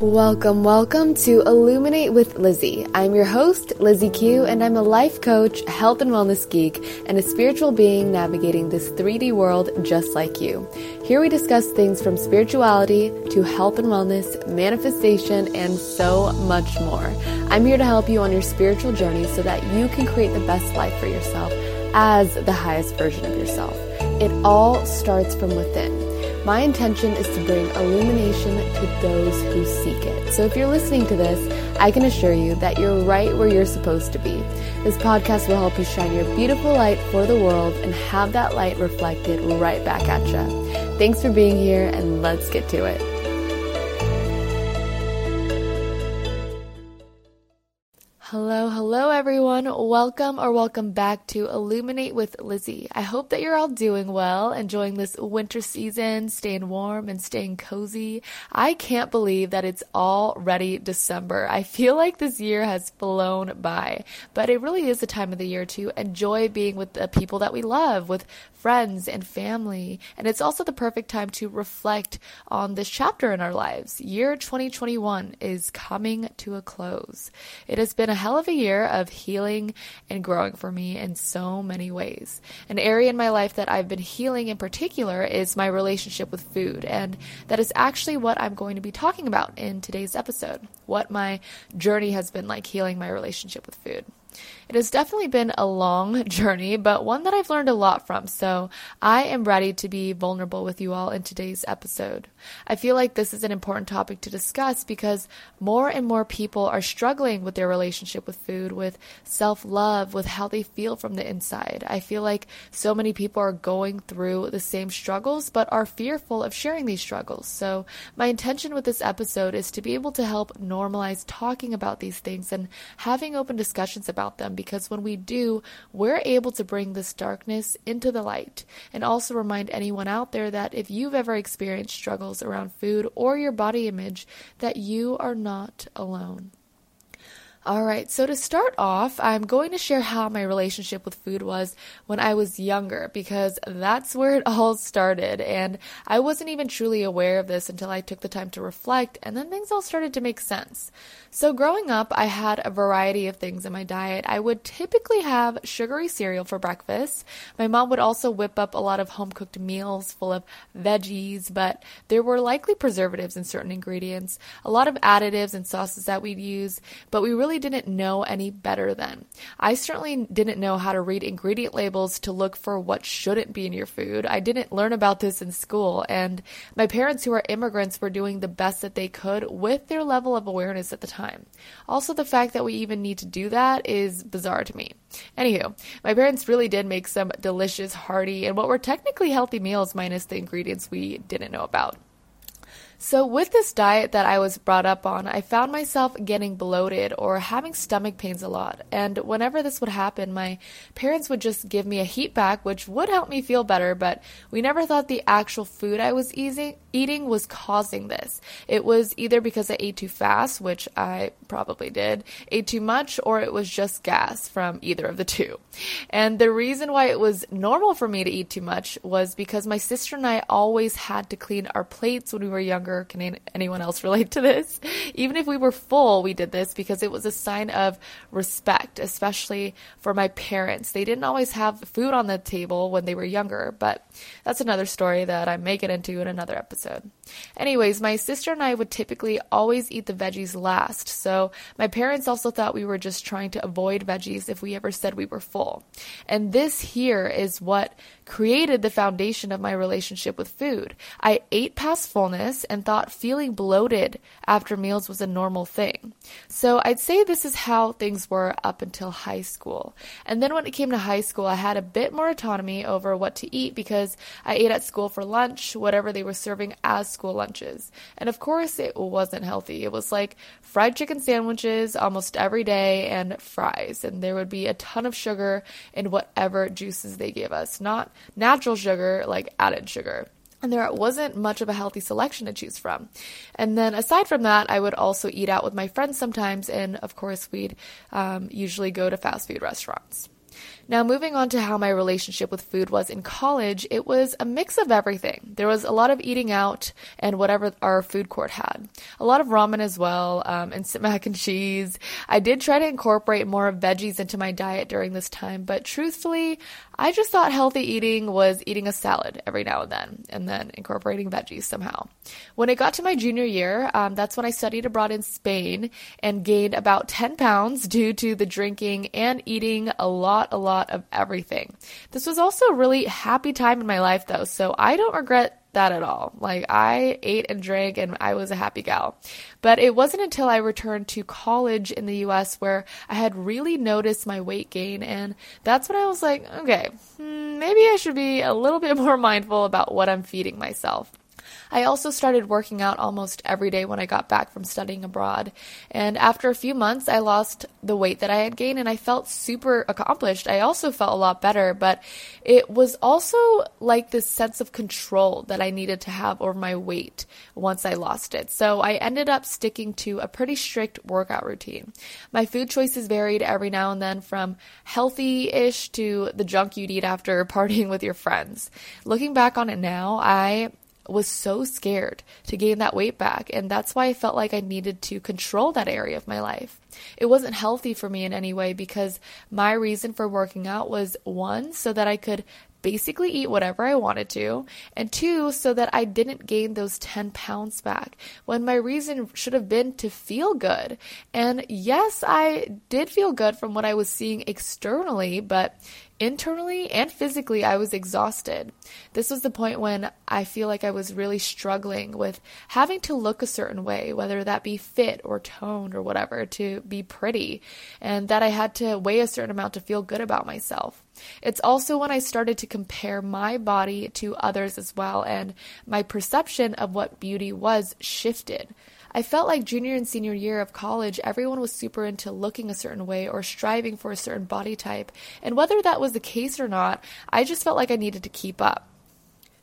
Welcome, welcome to Illuminate with Lizzie. I'm your host, Lizzie Keu, and I'm a life coach, health and wellness geek, and a spiritual being navigating this 3D world just like you. Here we discuss things from spirituality to health and wellness, manifestation, and so much more. I'm here to help you on your spiritual journey so that you can create the best life for yourself as the highest version of yourself. It all starts from within. My intention is to bring illumination to those who seek it. So if you're listening to this, I can assure you that you're right where you're supposed to be. This podcast will help you shine your beautiful light for the world and have that light reflected right back at you. Thanks for being here, and let's get to it. Everyone. Welcome or welcome back to Illuminate with Lizzie. I hope that you're all doing well, enjoying this winter season, staying warm and staying cozy. I can't believe that it's already December. I feel like this year has flown by, but it really is the time of the year to enjoy being with the people that we love, with friends and family. And it's also the perfect time to reflect on this chapter in our lives. Year 2021 is coming to a close. It has been a hell of a year of healing and growing for me in so many ways. An area in my life that I've been healing in particular is my relationship with food. And that is actually what I'm going to be talking about in today's episode. What my journey has been like healing my relationship with food. It has definitely been a long journey, but one that I've learned a lot from, so I am ready to be vulnerable with you all in today's episode. I feel like this is an important topic to discuss because more and more people are struggling with their relationship with food, with self love, with how they feel from the inside. I feel like so many people are going through the same struggles but are fearful of sharing these struggles. So, my intention with this episode is to be able to help normalize talking about these things and having open discussions about them because when we do, we're able to bring this darkness into the light. And also remind anyone out there that if you've ever experienced struggles around food or your body image, that you are not alone. All right, so to start off, I'm going to share how my relationship with food was when I was younger because that's where it all started. And I wasn't even truly aware of this until I took the time to reflect, and then things all started to make sense. So, growing up, I had a variety of things in my diet. I would typically have sugary cereal for breakfast. My mom would also whip up a lot of home cooked meals full of veggies, but there were likely preservatives in certain ingredients, a lot of additives and sauces that we'd use, but we really didn't know any better then. I certainly didn't know how to read ingredient labels to look for what shouldn't be in your food. I didn't learn about this in school, and my parents, who are immigrants, were doing the best that they could with their level of awareness at the time. Also, the fact that we even need to do that is bizarre to me. Anywho, my parents really did make some delicious, hearty, and what were technically healthy meals minus the ingredients we didn't know about. So, with this diet that I was brought up on, I found myself getting bloated or having stomach pains a lot. And whenever this would happen, my parents would just give me a heat pack, which would help me feel better, but we never thought the actual food I was eating, was causing this. It was either because I ate too fast, which I probably did, ate too much, or it was just gas from either of the two. And the reason why it was normal for me to eat too much was because my sister and I always had to clean our plates when we were younger Can anyone else relate to this? Even if we were full, we did this because it was a sign of respect, especially for my parents. They didn't always have food on the table when they were younger, but that's another story that I may get into in another episode. Anyways, my sister and I would typically always eat the veggies last, so my parents also thought we were just trying to avoid veggies if we ever said we were full. And this here is what created the foundation of my relationship with food. I ate past fullness and thought feeling bloated after meals was a normal thing. So I'd say this is how things were up until high school. And then when it came to high school, I had a bit more autonomy over what to eat because I ate at school for lunch, whatever they were serving as school lunches. And of course, it wasn't healthy. It was like fried chicken sandwiches almost every day and fries. And there would be a ton of sugar in whatever juices they gave us, not natural sugar, like added sugar and there wasn't much of a healthy selection to choose from. And then aside from that, I would also eat out with my friends sometimes, and of course, we'd um, usually go to fast food restaurants. Now, moving on to how my relationship with food was in college, it was a mix of everything. There was a lot of eating out and whatever our food court had, a lot of ramen as well, um, instant mac and cheese. I did try to incorporate more veggies into my diet during this time, but truthfully, I just thought healthy eating was eating a salad every now and then, and then incorporating veggies somehow. When it got to my junior year, um, that's when I studied abroad in Spain and gained about 10 pounds due to the drinking and eating a lot, a lot of everything. This was also a really happy time in my life, though, so I don't regret that at all. Like I ate and drank and I was a happy gal. But it wasn't until I returned to college in the US where I had really noticed my weight gain and that's when I was like, okay, hmm, maybe I should be a little bit more mindful about what I'm feeding myself. I also started working out almost every day when I got back from studying abroad. And after a few months, I lost the weight that I had gained and I felt super accomplished. I also felt a lot better, but it was also like this sense of control that I needed to have over my weight once I lost it. So I ended up sticking to a pretty strict workout routine. My food choices varied every now and then from healthy ish to the junk you'd eat after partying with your friends. Looking back on it now, I was so scared to gain that weight back. And that's why I felt like I needed to control that area of my life. It wasn't healthy for me in any way because my reason for working out was one, so that I could basically eat whatever I wanted to, and two, so that I didn't gain those 10 pounds back when my reason should have been to feel good. And yes, I did feel good from what I was seeing externally, but Internally and physically, I was exhausted. This was the point when I feel like I was really struggling with having to look a certain way, whether that be fit or toned or whatever, to be pretty, and that I had to weigh a certain amount to feel good about myself. It's also when I started to compare my body to others as well, and my perception of what beauty was shifted. I felt like junior and senior year of college, everyone was super into looking a certain way or striving for a certain body type. And whether that was the case or not, I just felt like I needed to keep up.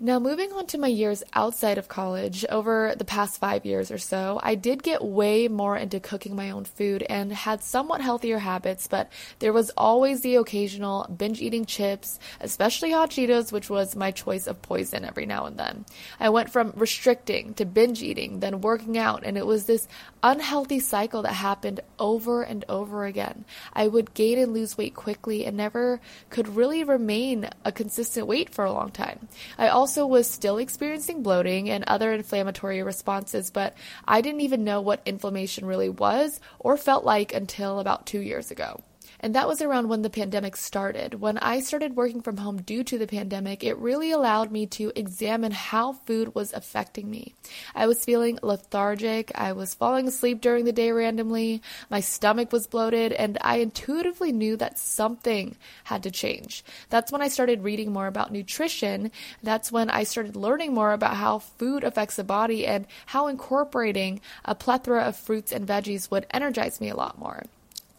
Now, moving on to my years outside of college, over the past five years or so, I did get way more into cooking my own food and had somewhat healthier habits, but there was always the occasional binge eating chips, especially hot Cheetos, which was my choice of poison every now and then. I went from restricting to binge eating, then working out, and it was this unhealthy cycle that happened over and over again. I would gain and lose weight quickly and never could really remain a consistent weight for a long time. I also also was still experiencing bloating and other inflammatory responses, but I didn't even know what inflammation really was or felt like until about two years ago. And that was around when the pandemic started. When I started working from home due to the pandemic, it really allowed me to examine how food was affecting me. I was feeling lethargic. I was falling asleep during the day randomly. My stomach was bloated, and I intuitively knew that something had to change. That's when I started reading more about nutrition. That's when I started learning more about how food affects the body and how incorporating a plethora of fruits and veggies would energize me a lot more.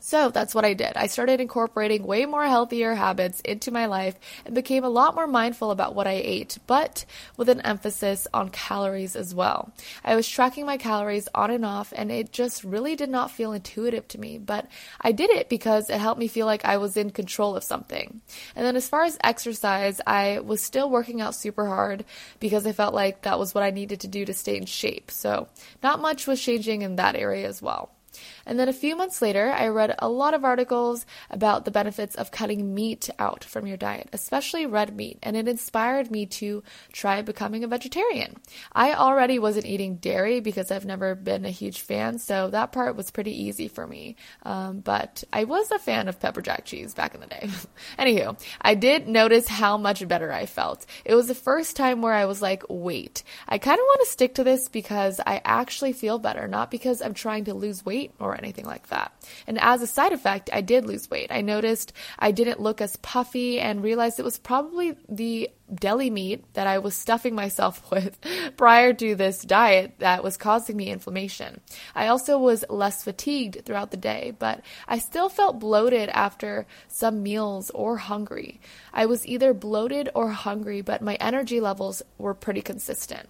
So that's what I did. I started incorporating way more healthier habits into my life and became a lot more mindful about what I ate, but with an emphasis on calories as well. I was tracking my calories on and off, and it just really did not feel intuitive to me, but I did it because it helped me feel like I was in control of something. And then as far as exercise, I was still working out super hard because I felt like that was what I needed to do to stay in shape. So not much was changing in that area as well. And then a few months later, I read a lot of articles about the benefits of cutting meat out from your diet, especially red meat, and it inspired me to try becoming a vegetarian. I already wasn't eating dairy because I've never been a huge fan, so that part was pretty easy for me. Um, but I was a fan of pepper jack cheese back in the day. Anywho, I did notice how much better I felt. It was the first time where I was like, wait, I kind of want to stick to this because I actually feel better, not because I'm trying to lose weight weight or anything like that. And as a side effect, I did lose weight. I noticed I didn't look as puffy and realized it was probably the deli meat that I was stuffing myself with prior to this diet that was causing me inflammation. I also was less fatigued throughout the day, but I still felt bloated after some meals or hungry. I was either bloated or hungry, but my energy levels were pretty consistent.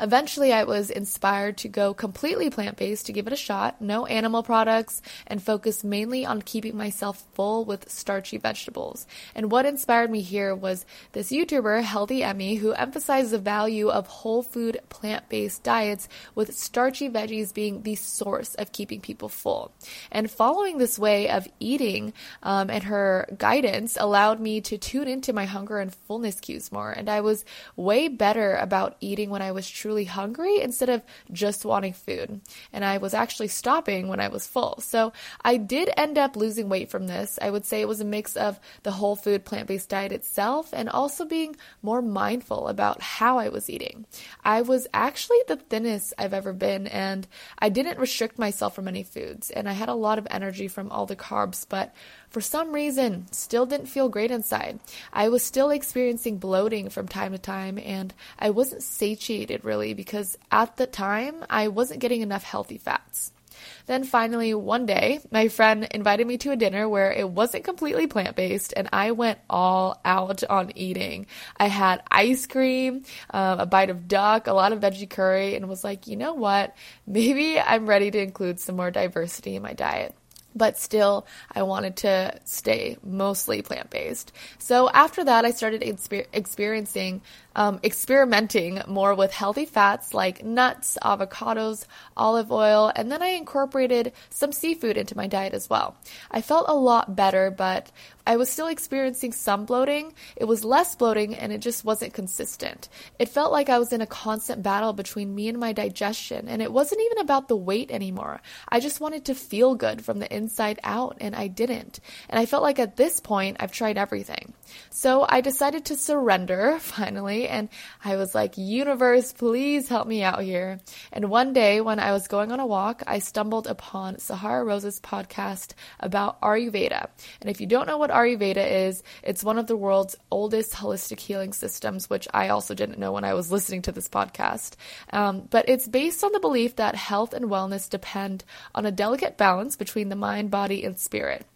Eventually, I was inspired to go completely plant based to give it a shot, no animal products, and focus mainly on keeping myself full with starchy vegetables. And what inspired me here was this YouTuber, Healthy Emmy, who emphasized the value of whole food plant based diets with starchy veggies being the source of keeping people full. And following this way of eating um, and her guidance allowed me to tune into my hunger and fullness cues more. And I was way better about eating when I was truly hungry instead of just wanting food. And I was actually stopping when I was full. So I did end up losing weight from this. I would say it was a mix of the whole food plant based diet itself and also being more mindful about how I was eating. I was actually the thinnest I've ever been, and I didn't restrict myself from any foods. And I had a lot of energy from all the carbs, but for some reason, still didn't feel great inside. I was still experiencing bloating from time to time, and I wasn't satiated really because at the time I wasn't getting enough healthy fats. Then finally, one day, my friend invited me to a dinner where it wasn't completely plant based, and I went all out on eating. I had ice cream, um, a bite of duck, a lot of veggie curry, and was like, you know what? Maybe I'm ready to include some more diversity in my diet but still I wanted to stay mostly plant based. So after that, I started exper- experiencing um, experimenting more with healthy fats like nuts, avocados, olive oil, and then I incorporated some seafood into my diet as well. I felt a lot better, but I was still experiencing some bloating. It was less bloating and it just wasn't consistent. It felt like I was in a constant battle between me and my digestion, and it wasn't even about the weight anymore. I just wanted to feel good from the inside out, and I didn't. And I felt like at this point, I've tried everything. So I decided to surrender finally and I was like, Universe, please help me out here. And one day when I was going on a walk, I stumbled upon Sahara Rose's podcast about Ayurveda. And if you don't know what Ayurveda is, it's one of the world's oldest holistic healing systems, which I also didn't know when I was listening to this podcast. Um, but it's based on the belief that health and wellness depend on a delicate balance between the mind, body, and spirit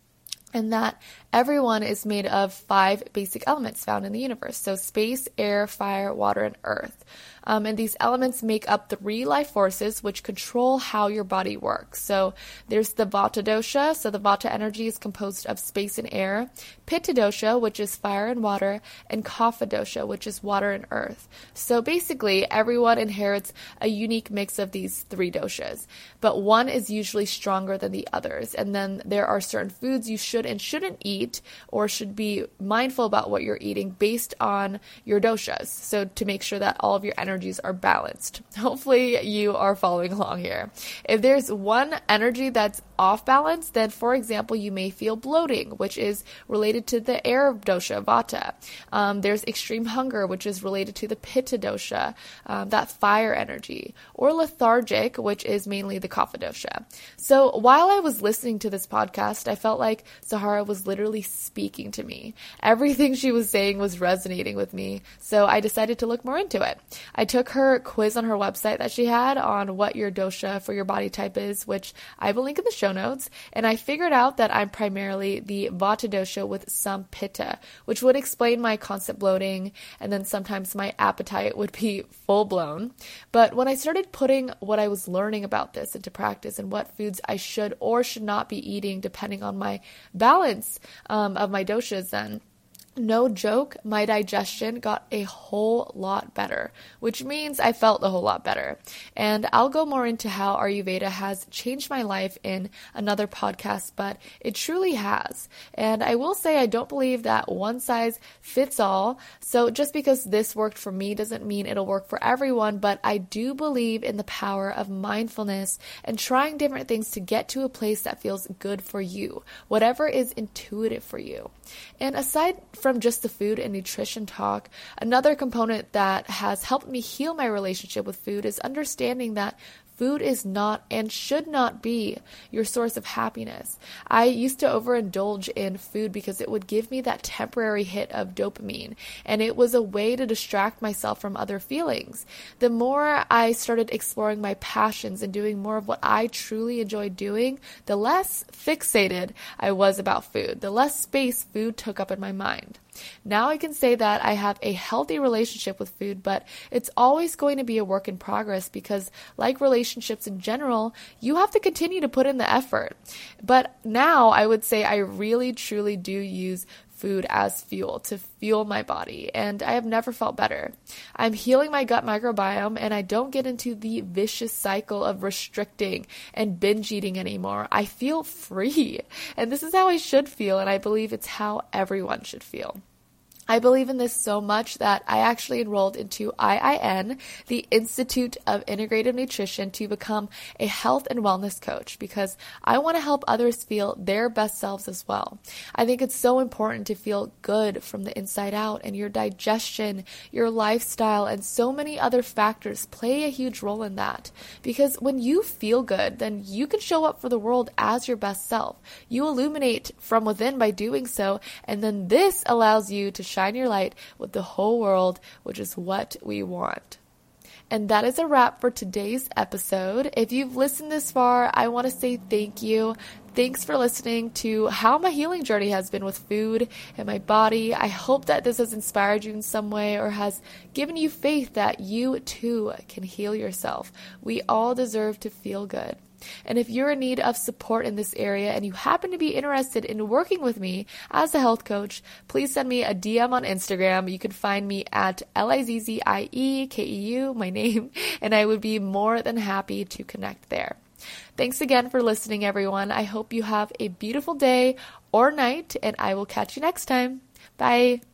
and that everyone is made of five basic elements found in the universe. So space, air, fire, water, and earth. Um, and these elements make up three life forces which control how your body works. So there's the Vata dosha. So the Vata energy is composed of space and air. Pitta dosha, which is fire and water, and Kapha dosha, which is water and earth. So basically, everyone inherits a unique mix of these three doshas, but one is usually stronger than the others. And then there are certain foods you should and shouldn't eat, or should be mindful about what you're eating based on your doshas. So to make sure that all of your energies are balanced. Hopefully, you are following along here. If there's one energy that's off balance, then for example, you may feel bloating, which is related to the air dosha, vata. Um, there's extreme hunger, which is related to the pitta dosha, um, that fire energy, or lethargic, which is mainly the kapha dosha. So while I was listening to this podcast, I felt like Sahara was literally speaking to me. Everything she was saying was resonating with me, so I decided to look more into it. I I took her quiz on her website that she had on what your dosha for your body type is, which I will link in the show notes, and I figured out that I'm primarily the Vata dosha with some Pitta, which would explain my constant bloating, and then sometimes my appetite would be full blown. But when I started putting what I was learning about this into practice and what foods I should or should not be eating depending on my balance um, of my doshas, then no joke, my digestion got a whole lot better, which means I felt a whole lot better. And I'll go more into how Ayurveda has changed my life in another podcast, but it truly has. And I will say I don't believe that one size fits all. So just because this worked for me doesn't mean it'll work for everyone, but I do believe in the power of mindfulness and trying different things to get to a place that feels good for you, whatever is intuitive for you. And aside from just the food and nutrition talk, another component that has helped me heal my relationship with food is understanding that Food is not and should not be your source of happiness. I used to overindulge in food because it would give me that temporary hit of dopamine, and it was a way to distract myself from other feelings. The more I started exploring my passions and doing more of what I truly enjoyed doing, the less fixated I was about food, the less space food took up in my mind. Now I can say that I have a healthy relationship with food, but it's always going to be a work in progress because, like relationships in general, you have to continue to put in the effort. But now I would say I really truly do use food as fuel to fuel my body, and I have never felt better. I'm healing my gut microbiome, and I don't get into the vicious cycle of restricting and binge eating anymore. I feel free, and this is how I should feel, and I believe it's how everyone should feel. I believe in this so much that I actually enrolled into IIN, the Institute of Integrative Nutrition, to become a health and wellness coach because I want to help others feel their best selves as well. I think it's so important to feel good from the inside out, and your digestion, your lifestyle, and so many other factors play a huge role in that. Because when you feel good, then you can show up for the world as your best self. You illuminate from within by doing so, and then this allows you to shine your light with the whole world, which is what we want. And that is a wrap for today's episode. If you've listened this far, I want to say thank you. Thanks for listening to how my healing journey has been with food and my body. I hope that this has inspired you in some way or has given you faith that you too can heal yourself. We all deserve to feel good. And if you're in need of support in this area and you happen to be interested in working with me as a health coach, please send me a DM on Instagram. You can find me at L I Z Z I E K E U, my name, and I would be more than happy to connect there. Thanks again for listening, everyone. I hope you have a beautiful day or night, and I will catch you next time. Bye.